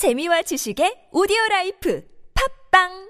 재미와 지식의 오디오 라이프. 팝빵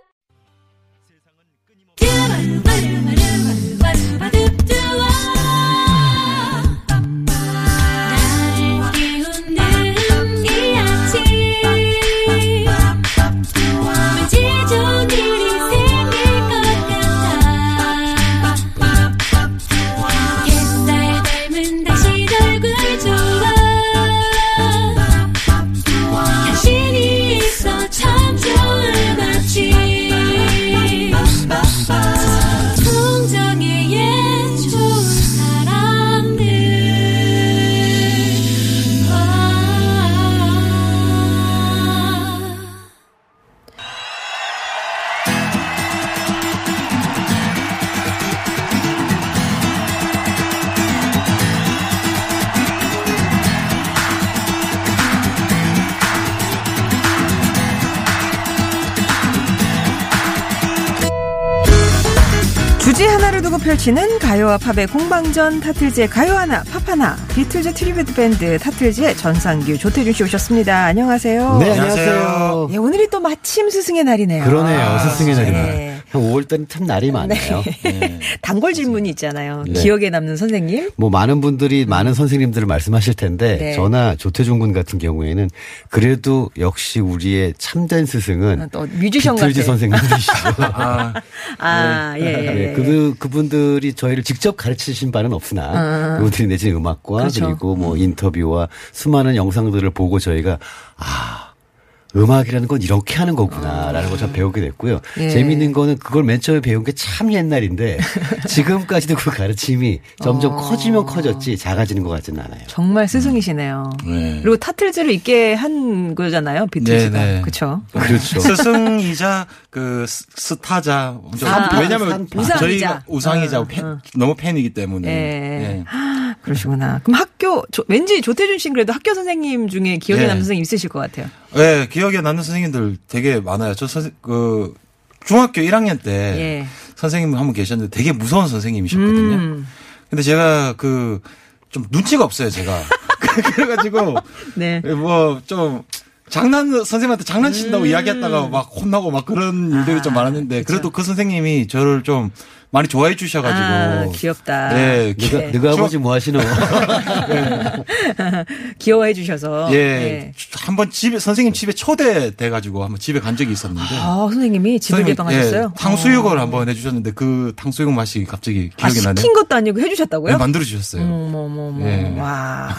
펼치는 가요와 팝의 공방전 타틀즈의 가요 하나 팝 하나 비틀즈 트리비트 밴드 타틀즈의 전상규 조태준 씨 오셨습니다. 안녕하세요. 네, 안녕하세요. 예, 오늘이 또 마침 스승의 날이네요. 그러냥 스승의 네. 날이네. 형 5월달은 참 날이 많네요. 단골 질문이 있잖아요. 네. 기억에 남는 선생님? 뭐 많은 분들이 많은 선생님들을 말씀하실 텐데 네. 저나 조태준 군 같은 경우에는 그래도 역시 우리의 참된 스승은 아, 또 뮤지션 비틀즈 같아. 선생님들이시죠. 아, 예, 예. 네, 그 그분들이 저희를 직접 가르치신 바는 없으나 그분들이 내신 음악과 아. 그렇죠. 그리고 뭐 인터뷰와 수많은 영상들을 보고 저희가 아 음악이라는 건 이렇게 하는 거구나라는 걸 참 배우게 됐고요. 예. 재미있는 거는 그걸 맨 처음에 배운 게 참 옛날인데 지금까지도 그 가르침이 점점 어. 커지면 커졌지 작아지는 것 같지는 않아요. 정말 스승이시네요. 네. 그리고 타틀즈를 있게 한 거잖아요. 비틀즈가. 네, 네. 그렇죠. 그렇죠. 스승이자 그 스- 스타자 아, 왜냐면 산파. 우상이자. 저희가 우상이자 어, 팬- 어. 너무 팬이기 때문에 예. 예. 그러시구나. 그럼 학교 조- 왠지 조태준 씨는 그래도 학교 선생님 중에 기억에 네. 남는 선생님 있으실 것 같아요. 예, 기억에 남는 선생님들 되게 많아요. 저 선생 그 중학교 1학년 때 예. 선생님 한 분 계셨는데 되게 무서운 선생님이셨거든요. 음. 근데 제가 그 좀 눈치가 없어요, 제가. 그래가지고 네. 뭐좀 장난 선생님한테 장난친다고 음. 이야기했다가 막 혼나고 막 그런 일들이 좀 많았는데 그래도 그 선생님이 저를 좀 많이 좋아해 주셔가지고 아, 귀엽다. 네, 네가, 네. 네가 아버지 뭐 하시노? 귀여워해 주셔서. 예, 네. 한번 집에 선생님 집에 초대돼가지고 한번 집에 간 적이 있었는데 아, 선생님이 집을 개방하셨어요? 예, 탕수육을 한번 해주셨는데 그 탕수육 맛이 갑자기 아, 기억이 나네요. 시킨 것도 아니고 해주셨다고요? 네, 만들어 주셨어요. 어머머머. 예. 와.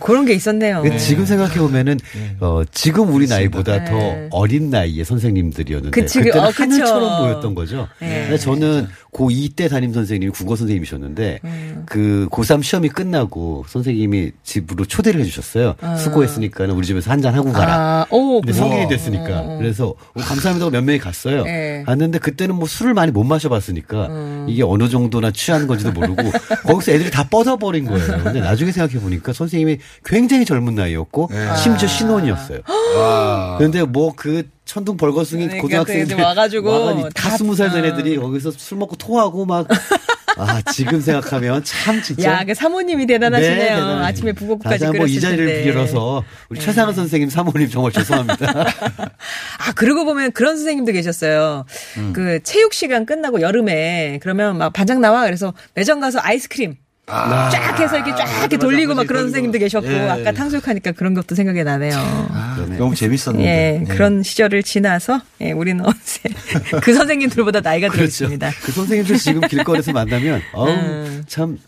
그런 게 있었네요. 지금 생각해 보면은 어, 지금 우리 나이보다 네. 더 어린 나이의 선생님들이었는데 그치, 그때는 어, 그쵸. 하늘처럼 보였던 거죠. 네. 근데 저는 고2 때 담임 선생님이 국어 선생님이셨는데 음. 그 고3 시험이 끝나고 선생님이 집으로 초대를 해주셨어요. 수고했으니까는 우리 집에서 한잔 하고 가라. 아, 오, 근데 그래서- 성인이 됐으니까. 그래서 어, 감사합니다. 몇 명이 갔어요. 네. 갔는데 그때는 뭐 술을 많이 못 마셔봤으니까 음. 이게 어느 정도나 취한 건지도 모르고 거기서 애들이 다 뻗어버린 거예요. 근데 나중에 생각해 보니까 선생님이 굉장히 젊은 나이였고 네. 심지어 신혼이었어요. 와. 근데 뭐 그 천둥 벌거숭이 그러니까 고등학생들 그 와가지고 와가지고 다- 다 스무 살된 어. 애들이 거기서 술 먹고 토하고 막 아, 지금 생각하면 참 진짜. 야, 그 사모님이 대단하시네요. 네, 대단해요. 아침에 북어국까지 한번 이 끓였을 자리를. 네. 빌어서 우리 최상은 선생님 사모님 정말 죄송합니다. 아, 그러고 보면 그런 선생님도 계셨어요. 음. 그 체육 시간 끝나고 여름에 그러면 막 반장 나와 그래서 매점 가서 아이스크림 쫙 해서 이렇게 쫙 이렇게 돌리고 막 그런 선생님도 계셨고 예. 아까 탕수육 하니까 그런 것도 생각이 나네요. 아, 그러네. 너무 재밌었는데. 예, 예. 그런 시절을 지나서 예, 우리는 어느새 그 선생님들보다 나이가 그렇죠. 있습니다. 그 선생님들 지금 길거리에서 만나면 어우 음. 참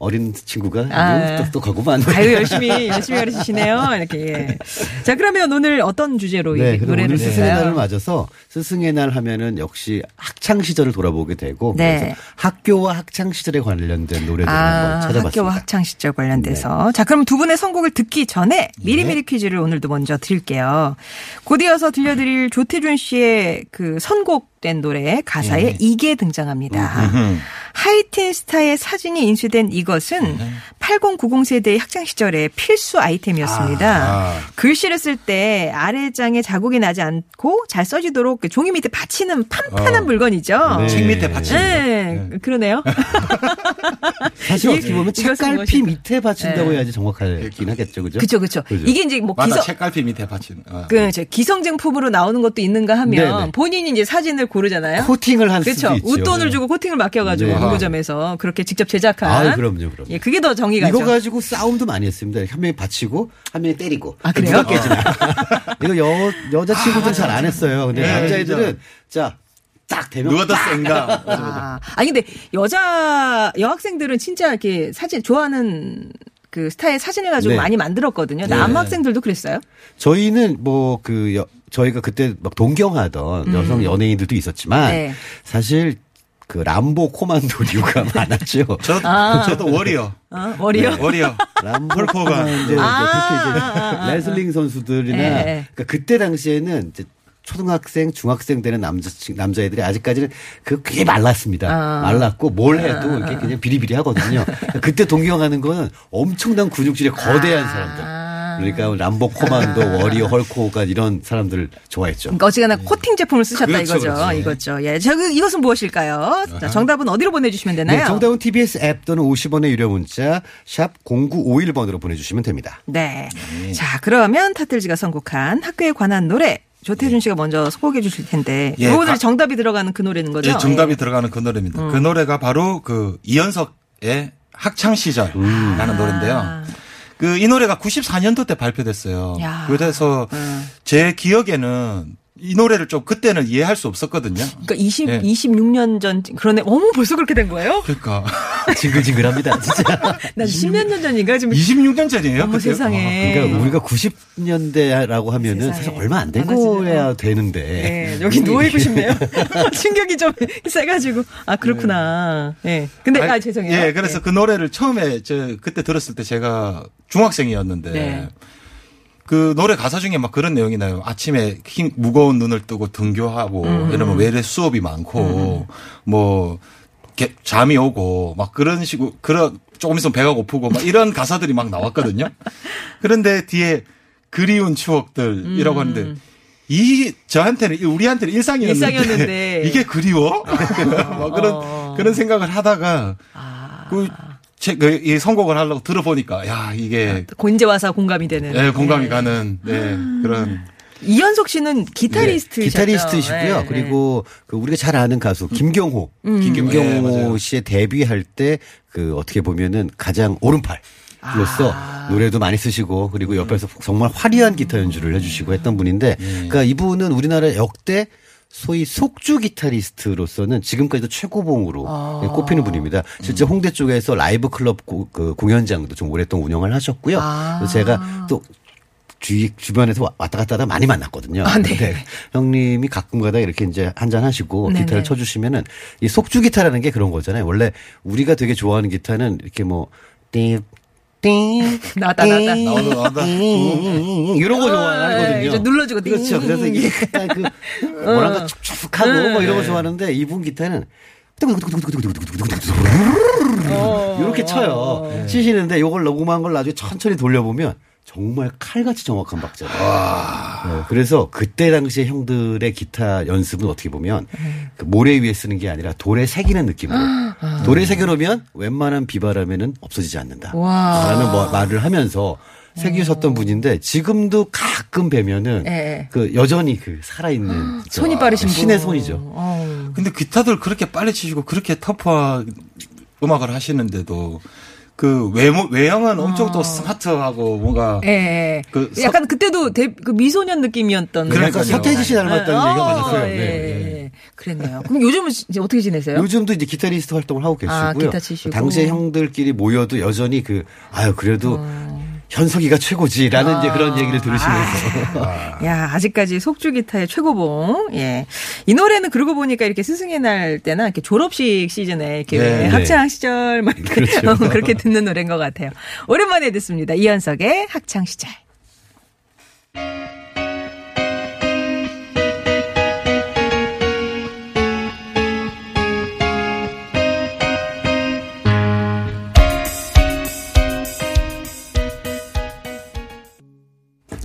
어린 친구가 아. 너무 똑똑하고만. 아유 열심히 열심히 가르치시네요. 이렇게. 예. 자 그러면 오늘 어떤 주제로 네, 노래를 오늘 스승의 날을? 맞아서 스승의 날 하면은 역시 학창 시절을 돌아보게 되고 네. 그래서 학교와 학창 시절에 관련된 노래들을 아, 한번 찾아봤습니다. 네. 학교와 학창 시절 관련돼서. 자, 그럼 두 분의 선곡을 듣기 전에 미리미리 퀴즈를 오늘도 먼저 드릴게요. 곧 이어서 들려드릴 조태준 씨의 그 선곡된 노래 가사에 네. 이게 등장합니다. 하이틴 스타의 사진이 인쇄된 이것은 8090 세대의 학창 시절의 필수 아이템이었습니다. 글씨를 쓸 때 아래장에 자국이 나지 않고 잘 써지도록 그 종이 밑에 받치는 판판한 물건이죠. 네. 책 밑에 받치는 거. 네, 그러네요. 사실 이- 어떻게 보면 책갈피? 밑에 받친다고 네. 해야지 정확하긴 하겠죠, 그죠? 그쵸, 그쵸. 그죠. 이게 이제 뭐 기성, 책갈피 밑에 받친. 어. 그, 저 기성쟁품으로 나오는 것도 있는가 하면 네네. 본인이 이제 사진을 고르잖아요. 코팅을 한 그렇죠. 수도 있죠. 웃돈을 네. 주고 코팅을 맡겨가지고 네. 문구점에서 그렇게 직접 제작한. 아, 그럼요, 그럼요. 예, 그게 더 정의가 이거 죠 가지고 싸움도 많이 했습니다. 한 명이 받치고 한 명이 때리고. 아, 그래요? 깨지나. 이거 여 여자 친구들은 잘안 했어요. 근데 네, 남자애들은 자 딱 대면 누가 더 센가? 아, 아니 근데 여자 여학생들은 진짜 이렇게 사진 좋아하는 그 스타일 사진을 가지고 네. 많이 만들었거든요. 네. 남학생들도 그랬어요? 저희는 뭐 그 저희가 그때 막 동경하던 여성 연예인들도 있었지만 음. 네. 사실 그 람보 코만도류가 많았죠. 저, 아. 저도 워리어. 어? 머리요? 네, 워리어. 람보 헐크호간. 코만도 이제 아, 이제 아, 아. 레슬링 선수들이나 네. 그러니까 그때 당시에는 이제 초등학생, 중학생 되는 남자 남자애들이 아직까지는 그꽤 말랐습니다. 아. 말랐고 뭘 해도 이렇게 그냥 비리비리 하거든요. 그때 동경하는 거는 엄청난 근육질의 거대한 사람들. 그러니까 람보 코만도, 워리어, 헐코가 이런 사람들 좋아했죠. 그러니까 어지간한 코팅 제품을 쓰셨다 그렇죠, 이거죠. 그렇죠. 이거죠. 예. 저, 이것은 무엇일까요? 자, 정답은 어디로 보내주시면 되나요? 네, 정답은 TBS 앱 또는 50원의 유료 문자 샵 0951번으로 보내주시면 됩니다. 네. 자, 그러면 타틀즈가 선곡한 학교에 관한 노래. 조태준 씨가 먼저 소개해 주실 텐데. 예, 오늘 가- 정답이 들어가는 그 노래는 거죠? 예, 정답이 예. 들어가는 그 노래입니다. 그 노래가 바로 그 이연석의 학창 시절이라는 노래인데요. 그 이 노래가 94년도 때 발표됐어요. 야. 그래서 제 기억에는 이 노래를 좀 그때는 이해할 수 없었거든요. 그러니까 20, 예. 26년 전, 그러네. 어머, 벌써 그렇게 된 거예요? 그러니까 징글징글합니다, 진짜. 난 10몇 년 전인가? 지금 26년 전이에요. 어머, 그때요? 세상에. 그러니까 우리가 90년대라고 하면은 세상에. 사실 얼마 안 된. 거야 되는데. 예, 여기 누워 있고 싶네요. 충격이 좀 세가지고. 아, 그렇구나. 예. 근데, 아, 아니, 죄송해요. 예, 그래서 그 노래를 처음에 저 그때 들었을 때 제가 중학생이었는데 네. 그 노래 가사 중에 막 그런 내용이 나요. 아침에 흰 무거운 눈을 뜨고 등교하고 음. 이러면 외래 수업이 많고 뭐 개- 잠이 오고 막 그런 식으로 그런 조금 있으면 배가 고프고 막 이런 가사들이 막 나왔거든요. 그런데 뒤에 그리운 추억들이라고 하는데 이 저한테는 이 우리한테는 일상이었는데, 음. 일상이었는데. 이게 그리워? 막 그런 어. 그런 생각을 하다가 아. 그, 제, 그, 이 선곡을 하려고 들어보니까, 야, 이게, 고 이제 와서 공감이 되는. 예, 공감이 예. 가는, 네, 그런. 이현석 씨는 기타리스트. 네, 기타리스트시고요. 그리고 그 우리가 잘 아는 가수 김경호, 음. 김경호. 예, 김경호 맞아요. 씨의 데뷔할 때 그 어떻게 보면은 가장 오른팔 로서 아. 노래도 많이 쓰시고 그리고 옆에서 정말 화려한 기타 연주를 해주시고 했던 분인데, 예. 그러니까 이분은 우리나라 역대 소위 속주 기타리스트로서는 지금까지도 최고봉으로 아. 꼽히는 분입니다. 실제 홍대 쪽에서 라이브 클럽 고- 그 공연장도 좀 오랫동안 운영을 하셨고요. 아. 제가 또 주위 주변에서 와- 왔다 갔다 하다 많이 만났거든요. 아, 네. 근데 형님이 가끔가다 이렇게 이제 한잔 하시고 네네. 기타를 쳐주시면은 이 속주 기타라는 게 그런 거잖아요. 원래 우리가 되게 좋아하는 기타는 이렇게 뭐 띵, 띵, 나온다, 나온다. 띵, 이런 거 아, 좋아하거든요. 이제 눌러주고 띵. 그렇죠. 그래서 이게 약간 그 뭐랄까 축축하고 뭐 이런 거 좋아하는데 이분 기타는 이렇게 쳐요. 치시는데 요걸 녹음한 걸 나중에 천천히 돌려보면 정말 칼같이 정확한 박자예요. 네, 그래서 그때 당시에 형들의 기타 연습은 어떻게 보면 그 모래 위에 쓰는 게 아니라 돌에 새기는 느낌으로 돌에 새겨놓으면 웬만한 비바람에는 없어지지 않는다. 와. 라는 뭐 말을 하면서 새기셨던 분인데 지금도 가끔 뵈면은 예. 그 여전히 그 살아있는 손이 빠르신 분. 신의 손이죠. 어. 근데 기타들 그렇게 빨리 치시고 그렇게 터프한 음악을 하시는데도 그 외모, 외형은 엄청 또 스마트하고 뭔가. 예, 예. 그 서- 약간 그때도 대, 그 미소년 느낌이었던. 그러니까요. 서태지 씨 닮았다는 어, 얘기가 많았어요. 예, 네, 예. 그랬네요. 그럼 요즘은 이제 어떻게 지내세요? 요즘도 이제 기타리스트 활동을 하고 계시고요. 아, 기타 치시고. 당시에 형들끼리 모여도 여전히 그 아유 그래도 어. 현석이가 최고지라는 이제 그런 얘기를 아. 들으시면서 야, 아직까지 속주 기타의 최고봉. 예. 이 노래는 그러고 보니까 이렇게 스승의 날 때나 이렇게 졸업식 시즌에 이렇게 네, 왜 네. 학창 시절 막 이렇게 그렇죠. 어, 그렇게 듣는 노래인 것 같아요. 오랜만에 듣습니다. 이현석의 학창 시절.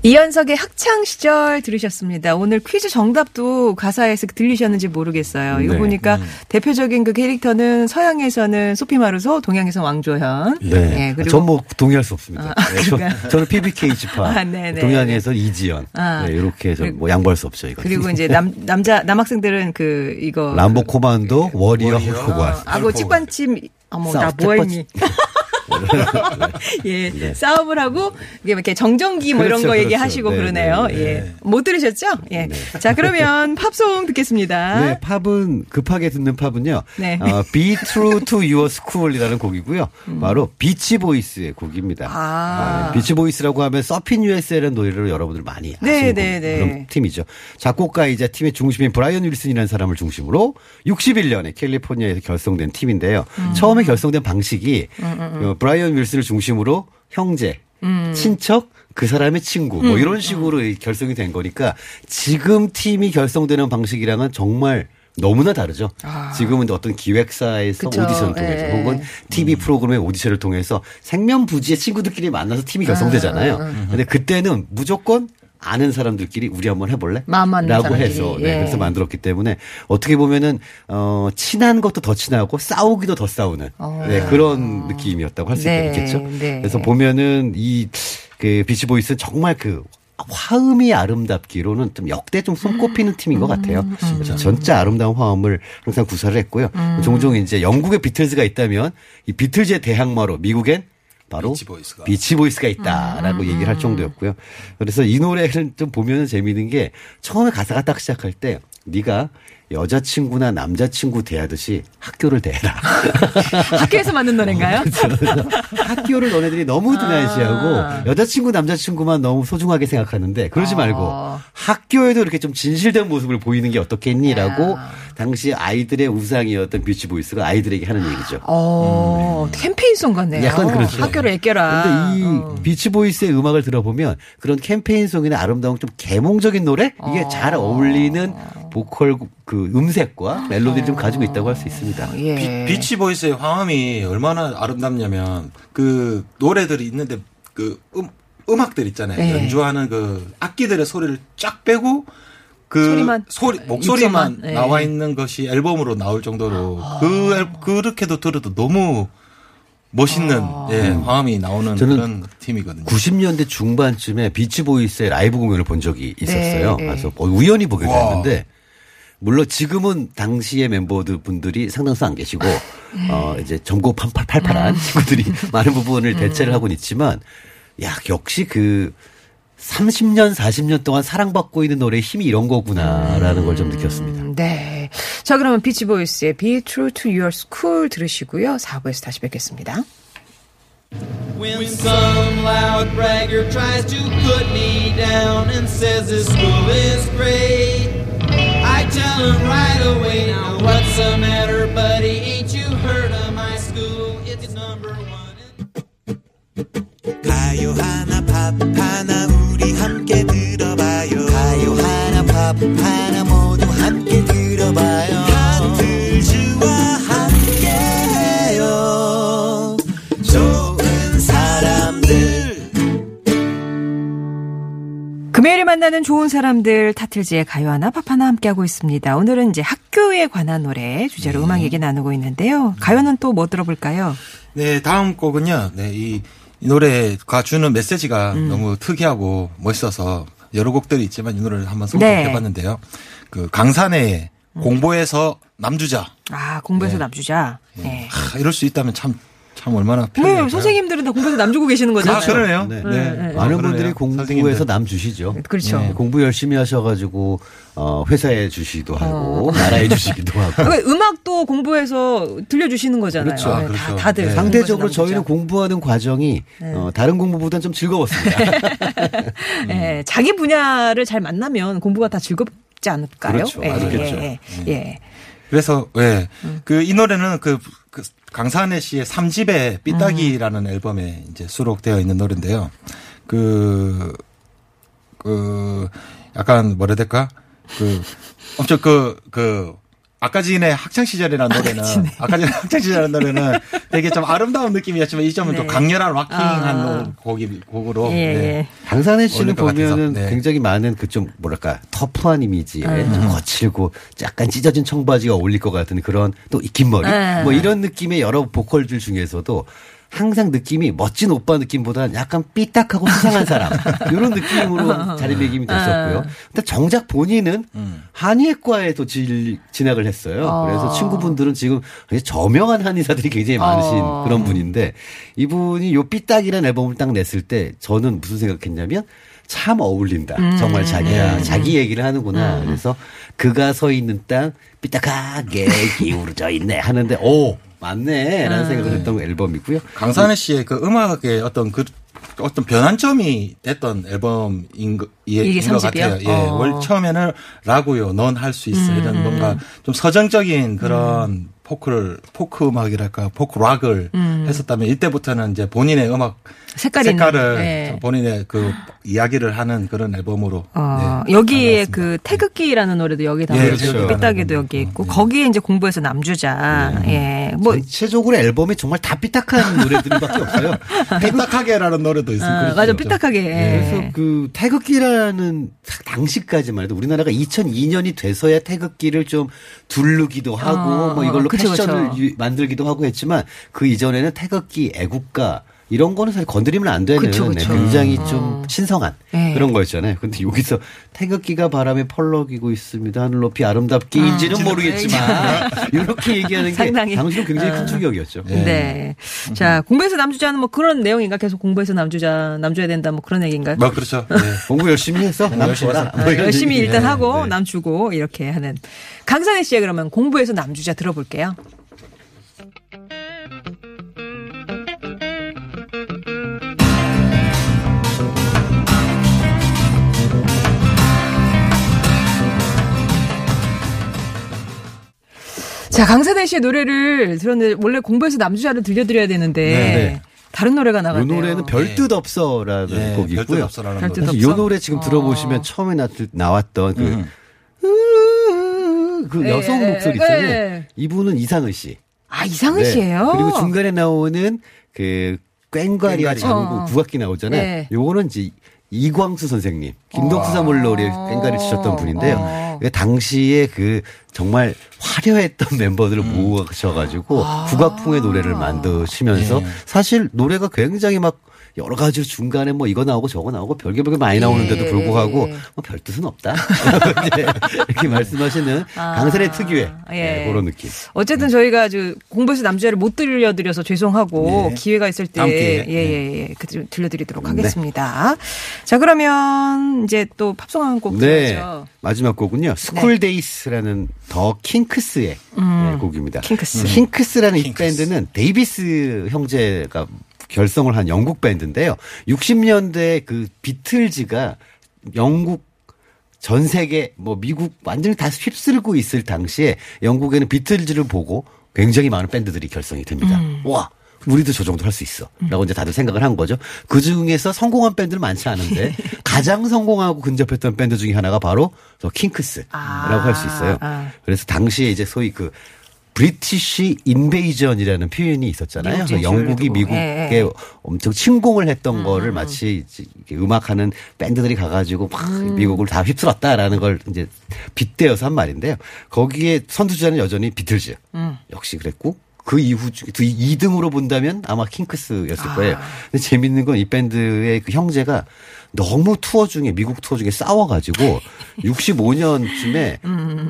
이현석의 학창 시절 들으셨습니다. 오늘 퀴즈 정답도 가사에서 들리셨는지 모르겠어요. 이거 네. 보니까 대표적인 그 캐릭터는 서양에서는 소피 마르소, 동양에서 왕조현. 네. 예, 그리고 전뭐 동의할 수 없습니다. 아, 네, 저? 저는 PBK 지파. 아, 네네. 동양에서 이지연. 아. 네, 이렇게 좀뭐 양보할 수 없죠, 이거. 그리고 이제 남 남자 남학생들은 그 이거 람보 코만도 워리어 워리어. 헐크관. 아고 직관침 어머 나 뭐했니? 예, 네. 싸움을 하고 이렇게 정전기 뭐 이런 그렇죠, 거 그렇죠. 얘기하시고 네, 그러네요. 네, 네. 예, 못 들으셨죠? 예, 자 그러면 팝송 듣겠습니다. 네, 팝은 급하게 듣는 팝은요. 네. 어, Be True to Your School이라는 곡이고요. 바로 비치 보이스의 곡입니다. 음. 아. 네, 비치 보이스라고 하면 Surfin' USA라는 노래를 여러분들 많이 네, 아시는 네, 곡, 네. 그런 팀이죠. 작곡가이자 팀의 중심인 브라이언 윌슨이라는 사람을 중심으로 61년에 캘리포니아에서 결성된 팀인데요. 음. 처음에 결성된 방식이 어, 브라이언 윌슨을 중심으로 형제, 음. 친척, 그 사람의 친구 뭐 이런 식으로 이 결성이 된 거니까 지금 팀이 결성되는 방식이랑은 정말 너무나 다르죠. 지금은 어떤 기획사에서 아. 그쵸. 오디션을 통해서 예. 혹은 TV 프로그램의 오디션을 통해서 생면부지의 친구들끼리 만나서 팀이 결성되잖아요. 근데 그때는 무조건 아는 사람들끼리 우리 한번 해볼래? 라고. 해서 네, 예. 그래서 만들었기 때문에 어떻게 보면은 어 친한 것도 더 친하고 싸우기도 더 싸우는 네, 그런 느낌이었다고 할수 어. 네, 있겠죠. 네. 그래서 보면은 이 그 비치 보이스는 정말 그 화음이 아름답기로는 좀 역대 좀 손꼽히는 팀인 것 같아요. 음, 그래서 진짜 아름다운 화음을 항상 구사를 했고요. 종종 이제 영국에 비틀즈가 있다면 이 비틀즈의 대항마로 미국엔 바로 비치보이스가. 비치보이스가 있다라고 음, 얘기를 할 정도였고요. 그래서 이 노래를 좀 보면 재미있는 게 처음에 가사가 딱 시작할 때 네가 여자친구나 남자친구 대하듯이 학교를 대해라. 학교에서 만든 노래인가요? 학교를 너네들이 너무 등한시하고 여자친구 남자친구만 너무 소중하게 생각하는데 그러지 말고 학교에도 이렇게 좀 진실된 모습을 보이는 게 어떻겠니라고 당시 아이들의 우상이었던 비치 보이스가 아이들에게 하는 얘기죠. 어, 캠페인송 같네요. 약간 그렇죠. 학교를 애껴라. 근데 이 어. 비치 보이스의 음악을 들어보면 그런 캠페인송이나 아름다운 좀 계몽적인 노래 이게 어. 잘 어울리는 보컬 그 음색과 멜로디를 좀 가지고 있다고 할 수 있습니다. 예. 비, 치 보이스의 화음이 얼마나 아름답냐면 그 노래들이 있는데 그 음, 음악들 있잖아요. 네. 연주하는 그 악기들의 소리를 쫙 빼고 그 소리만, 소리 아, 목소리만 네. 나와 있는 것이 앨범으로 나올 정도로 그 앨- 그렇게도 들어도 너무 멋있는 예, 화음이 나오는 저는 그런 팀이거든요. 90년대 중반쯤에 비치보이스의 라이브 공연을 본 적이 있었어요. 네, 네. 그래서 뭐 우연히 보게 와. 됐는데 물론 지금은 당시의 멤버들 분들이 상당수 안 계시고 어 이제 점고 팔팔팔팔한 친구들이 많은 부분을 대체를 하고는 있지만 야 역시 그 30년 40년 동안 사랑받고 있는 노래의 힘이 이런 거구나라는 걸좀 느꼈습니다. 음, 네. 자, 그러면 비치보이스의 Be True to Your School 들으시고요. 4부에서 다시 뵙겠습니다. When some loud bragger tries to put me down and says this school is great, tell him right away, now what's the matter, buddy? Ain't you heard of my school? It's number one. 가요 하나 팝 하나 우리 함께 들어봐요 가요 하나 팝 하나 모두 함께 들어봐요 만나는 좋은 사람들 타틀즈의 가요 하나 팝 하나 함께하고 있습니다. 오늘은 이제 학교에 관한 노래 주제로 음악 얘기 나누고 있는데요. 가요는 또 뭐 들어볼까요? 네, 다음 곡은요. 네, 이, 이 노래가 주는 메시지가 음. 너무 특이하고 멋있어서 여러 곡들이 있지만 이 노래를 한번 네. 선곡해봤는데요. 그 강산의 공부해서 남주자. 아, 공부해서 남주자. 네. 하, 이럴 수 있다면 참, 참 얼마나 왜 편해요. 선생님들은 다 공부해서 남 주고 계시는 거잖아요. 아, 그러네요. 네. 네. 많은 아, 분들이 선생님들. 남 주시죠. 그렇죠. 네, 공부 열심히 하셔가지고 어, 회사에 주시기도 하고 나라에 주시기도 하고. 그러니까 음악도 공부해서 들려주시는 거잖아요. 그렇죠. 아, 네, 그렇죠. 다, 다들. 네. 상대적으로 공부해서 저희는. 공부하는 과정이 어, 다른 공부보다는 좀 즐거웠습니다. 예, 자기 분야를 잘 만나면 공부가 다 즐겁지 않을까요? 그렇죠. 예, 맞겠죠. 예, 예, 예. 그래서, 예. 음. 그, 이 노래는 그, 그 강산의 씨의 음. 3집의 삐딱이라는 앨범에 이제 수록되어 있는 노래인데요. 그, 그, 약간 뭐라 해야 될까? 그, 엄청 그, 그, 아까 전에 학창 시절이라는 노래는 아까 전에 학창 시절이라는 노래는 되게 좀 아름다운 느낌이었지만 이 점은 좀 네. 강렬한 락킹한 아. 곡이 곡으로 예, 네. 예. 강산혜 씨는. 보면은 네. 굉장히 많은 그 좀 뭐랄까 터프한 이미지에 음. 좀 거칠고 약간 찢어진 청바지가 어울릴 것 같은 그런 또이긴 머리 네. 뭐 이런 느낌의 여러 보컬들 중에서도 항상 느낌이 멋진 오빠 느낌보다는 약간 삐딱하고 수상한 사람 이런 느낌으로 자리매김이 됐었고요. 네. 근데 정작 본인은 음. 한의학과에도 질- 진학을 했어요. 어. 그래서 친구분들은 지금 저명한 한의사들이 굉장히 많으신 어. 그런 분인데 이분이 요 삐딱이라는 앨범을 딱 냈을 때 저는 무슨 생각했냐면 참 어울린다. 음. 정말 자기야. 자기 얘기를 하는구나. 그래서 그가 서 있는 땅 삐딱하게 기울어져 있네 하는데 오 맞네 라는 생각을 했던 앨범이고요. 강산에 씨의 그 음악의 어떤 그 어떤 변환점이 됐던 앨범인 거, 예, 이게? 같아요. 예. 어. 월 처음에는 라구요. 넌 할 수 있어. 음, 이런 뭔가 좀 서정적인 그런 포크를 포크 음악이랄까 포크 락을 했었다면 이때부터는 이제 본인의 음악 음. 색깔이 있는, 색깔을 네. 본인의 그 이야기를 하는 그런 앨범으로 어, 네, 여기에. 그 태극기라는 노래도 여기 예, 담겨 그렇죠. 있고 삐딱하게도 여기 있고 거기에 이제 공부해서 남주자 예. 뭐 전체적으로 앨범이 정말 다 삐딱한 노래들밖에 없어요. 삐딱하게라는 노래도 있습니다. 아, 그렇죠. 맞아 삐딱하게. 그래서 예. 그 태극기라는 당시까지만 해도 우리나라가 2002년이 돼서야 태극기를 좀 두르기도 하고 어, 뭐 이걸로 그쵸, 패션을 그쵸. 유- 만들기도 하고 했지만 그 이전에는 태극기 애국가 이런 거는 사실 건드리면 안 되는 그쵸, 네, 그쵸. 굉장히 어. 좀 신성한 네. 그런 거였잖아요. 근데 여기서 태극기가 바람에 펄럭이고 있습니다. 하늘 높이 아름답게인지는 모르겠지만 이렇게 얘기하는 게 상당히. 당시는 굉장히 어. 큰 충격이었죠. 네. 자, 공부해서 남주자는 뭐 그런 내용인가? 계속 공부해서 남주자, 남줘야 된다 뭐 그런 얘기인가요? 뭐 그렇죠. 네. 공부 열심히 해서 남 열심히 줘라. 해서. 뭐 아, 열심히. 일단 네, 하고 네. 남 주고 이렇게 하는 강산혜 씨의 그러면 공부해서 남주자 들어볼게요. 자, 강산혜 씨의 노래를 들었는데 원래 공부해서 남주자를 들려드려야 되는데 네. 다른 노래가 이 나갔네요. 노래는 별뜻 없어라는 네, 곡이고요. 별뜻 없어라는 별뜻 노래. 사실 이 없어? 노래 지금 들어보시면 처음에 나, 나왔던 그, 음. 그 예, 여성 예, 목소리 예. 있잖아요. 예. 이분은 이상은 씨. 아, 이상은 네. 씨예요 그리고 중간에 나오는 그 꽹과리와 꽹과리. 장구 어. 국악기 나오잖아요. 네. 요거는 이제 이광수 선생님, 김덕수 사물놀이 꽹과리 치셨던 분인데요. 어. 그 당시에 그 정말 화려했던 멤버들을 모으셔가지고 국악풍의 노래를 만드시면서 예. 사실 노래가 굉장히 막 여러 가지 중간에 뭐 이거 나오고 저거 나오고 별게 별게 많이 나오는데도 예. 불구하고 뭐별 뜻은 없다. 이제 이렇게 말씀하시는 아. 강산의 특유의 예. 네, 그런 느낌. 어쨌든 저희가 아주 공부해서 남자를 못 들려드려서 죄송하고 네. 기회가 있을 때 다음 기회에. 예예 예 그 들려드리도록 하겠습니다. 자 그러면 이제 또 팝송 한곡 네. 들어야죠. 마지막 곡은요. Schooldays라는 더 킹크스의 네, 곡입니다. 킹크스. 킹크스라는 이 킹크스. 밴드는 데이비스 형제가 결성을 한 영국 밴드인데요. 60년대 그 비틀즈가 영국 전 세계 뭐 미국 완전히 다 휩쓸고 있을 당시에 영국에는 비틀즈를 보고 굉장히 많은 밴드들이 결성이 됩니다. 와. 우리도 저 정도 할 수 있어. 라고 이제 다들 생각을 한 거죠. 그 중에서 성공한 밴드는 많지 않은데 가장 성공하고 근접했던 밴드 중에 하나가 바로 저 킹크스라고 아. 할수 있어요. 아. 그래서 당시에 이제 소위 그 British Invasion이라는 표현이 있었잖아요. 그래서 영국이. 미국에 예, 예. 엄청 침공을 했던 거를 마치 이제 이렇게 음악하는 밴드들이 가가지고 막 음. 미국을 다 휩쓸었다라는 걸 이제 빗대어서 한 말인데요. 거기에 선두주자는 여전히 비틀즈 음. 역시 그랬고 그 이후 중에 2등으로 본다면 아마 킹크스였을 아. 거예요. 근데 재밌는 건 이 밴드의 그 형제가 너무 투어 중에 미국 투어 중에 싸워가지고 65년쯤에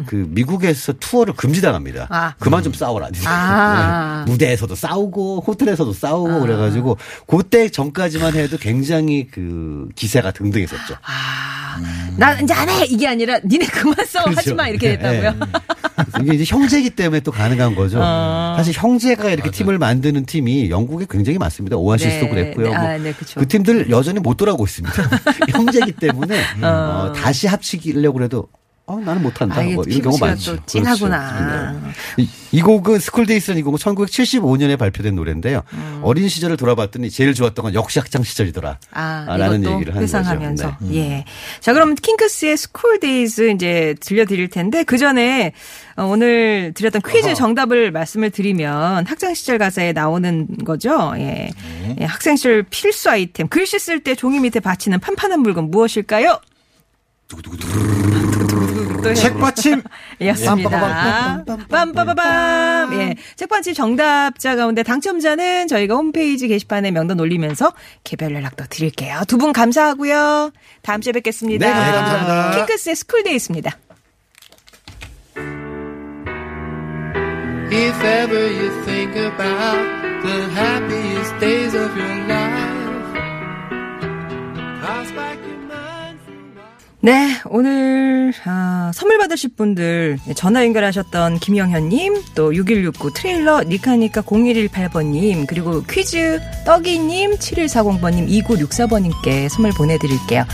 그 미국에서 투어를 금지당합니다. 음. 아. 그만 좀 싸워라. 아. 네. 무대에서도 싸우고 호텔에서도 싸우고 그래가지고 그때 전까지만 해도 굉장히 그 기세가 등등했었죠. 아, 나 이제 안 해! 이게 아니라, 니네 그만 싸워! 하지 마! 이렇게 그렇죠. 네. 됐다고요? 이게 이제 형제기 때문에 또 가능한 거죠. 어. 사실 형제가 이렇게 팀을 만드는 팀이 영국에 굉장히 많습니다. 오아시스도 네. 그랬고요. 네. 뭐 아, 네. 그 팀들 여전히 못 돌아오고 있습니다. 형제기 때문에 어, 다시 합치려고 해도 어, 나는 못한다. 아, 뭐 이런 경우 많죠. 또 진하구나. 그렇죠. 네. 이, 이 곡은 Schooldays는 이 곡은 1975년에 발표된 노래인데요. 어린 시절을 돌아봤더니 제일 좋았던 건 역시 학창 시절이더라. 아, 라는 이것도 얘기를 하는 회상하면서. 거죠. 네. 예. 자, 그럼 킹크스의 Schooldays 이제 들려드릴 텐데 그 전에 어, 오늘 드렸던 퀴즈 정답을 말씀을 드리면 학창 시절 가사에 나오는 거죠. 예. 네. 예, 학생 시절 필수 아이템. 글씨 쓸 때 종이 밑에 받치는 판판한 물건 무엇일까요? 또 해- 책받침 였습니다. 빰빠바밤. 예. 책받침 정답자 가운데 당첨자는 저희가 홈페이지 게시판에 명단 올리면서 개별 연락도 드릴게요. 두 분 감사하고요. 다음 주에 뵙겠습니다. 네, 감사합니다. 킹크스의 Schooldays입니다. If ever you think about the happiest days of your life, 네, 오늘 아, 선물 받으실 분들 전화 연결하셨던 김영현님, 또 6169 트레일러 니카니카 0118번님, 그리고 퀴즈 떡이님, 7140번님, 2964번님께 선물 보내드릴게요.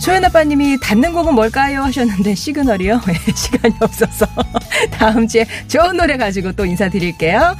소연 아빠님이 닿는 곡은 뭘까요? 하셨는데 시그널이요? 네, 시간이 없어서 다음 주에 좋은 노래 가지고 또 인사드릴게요.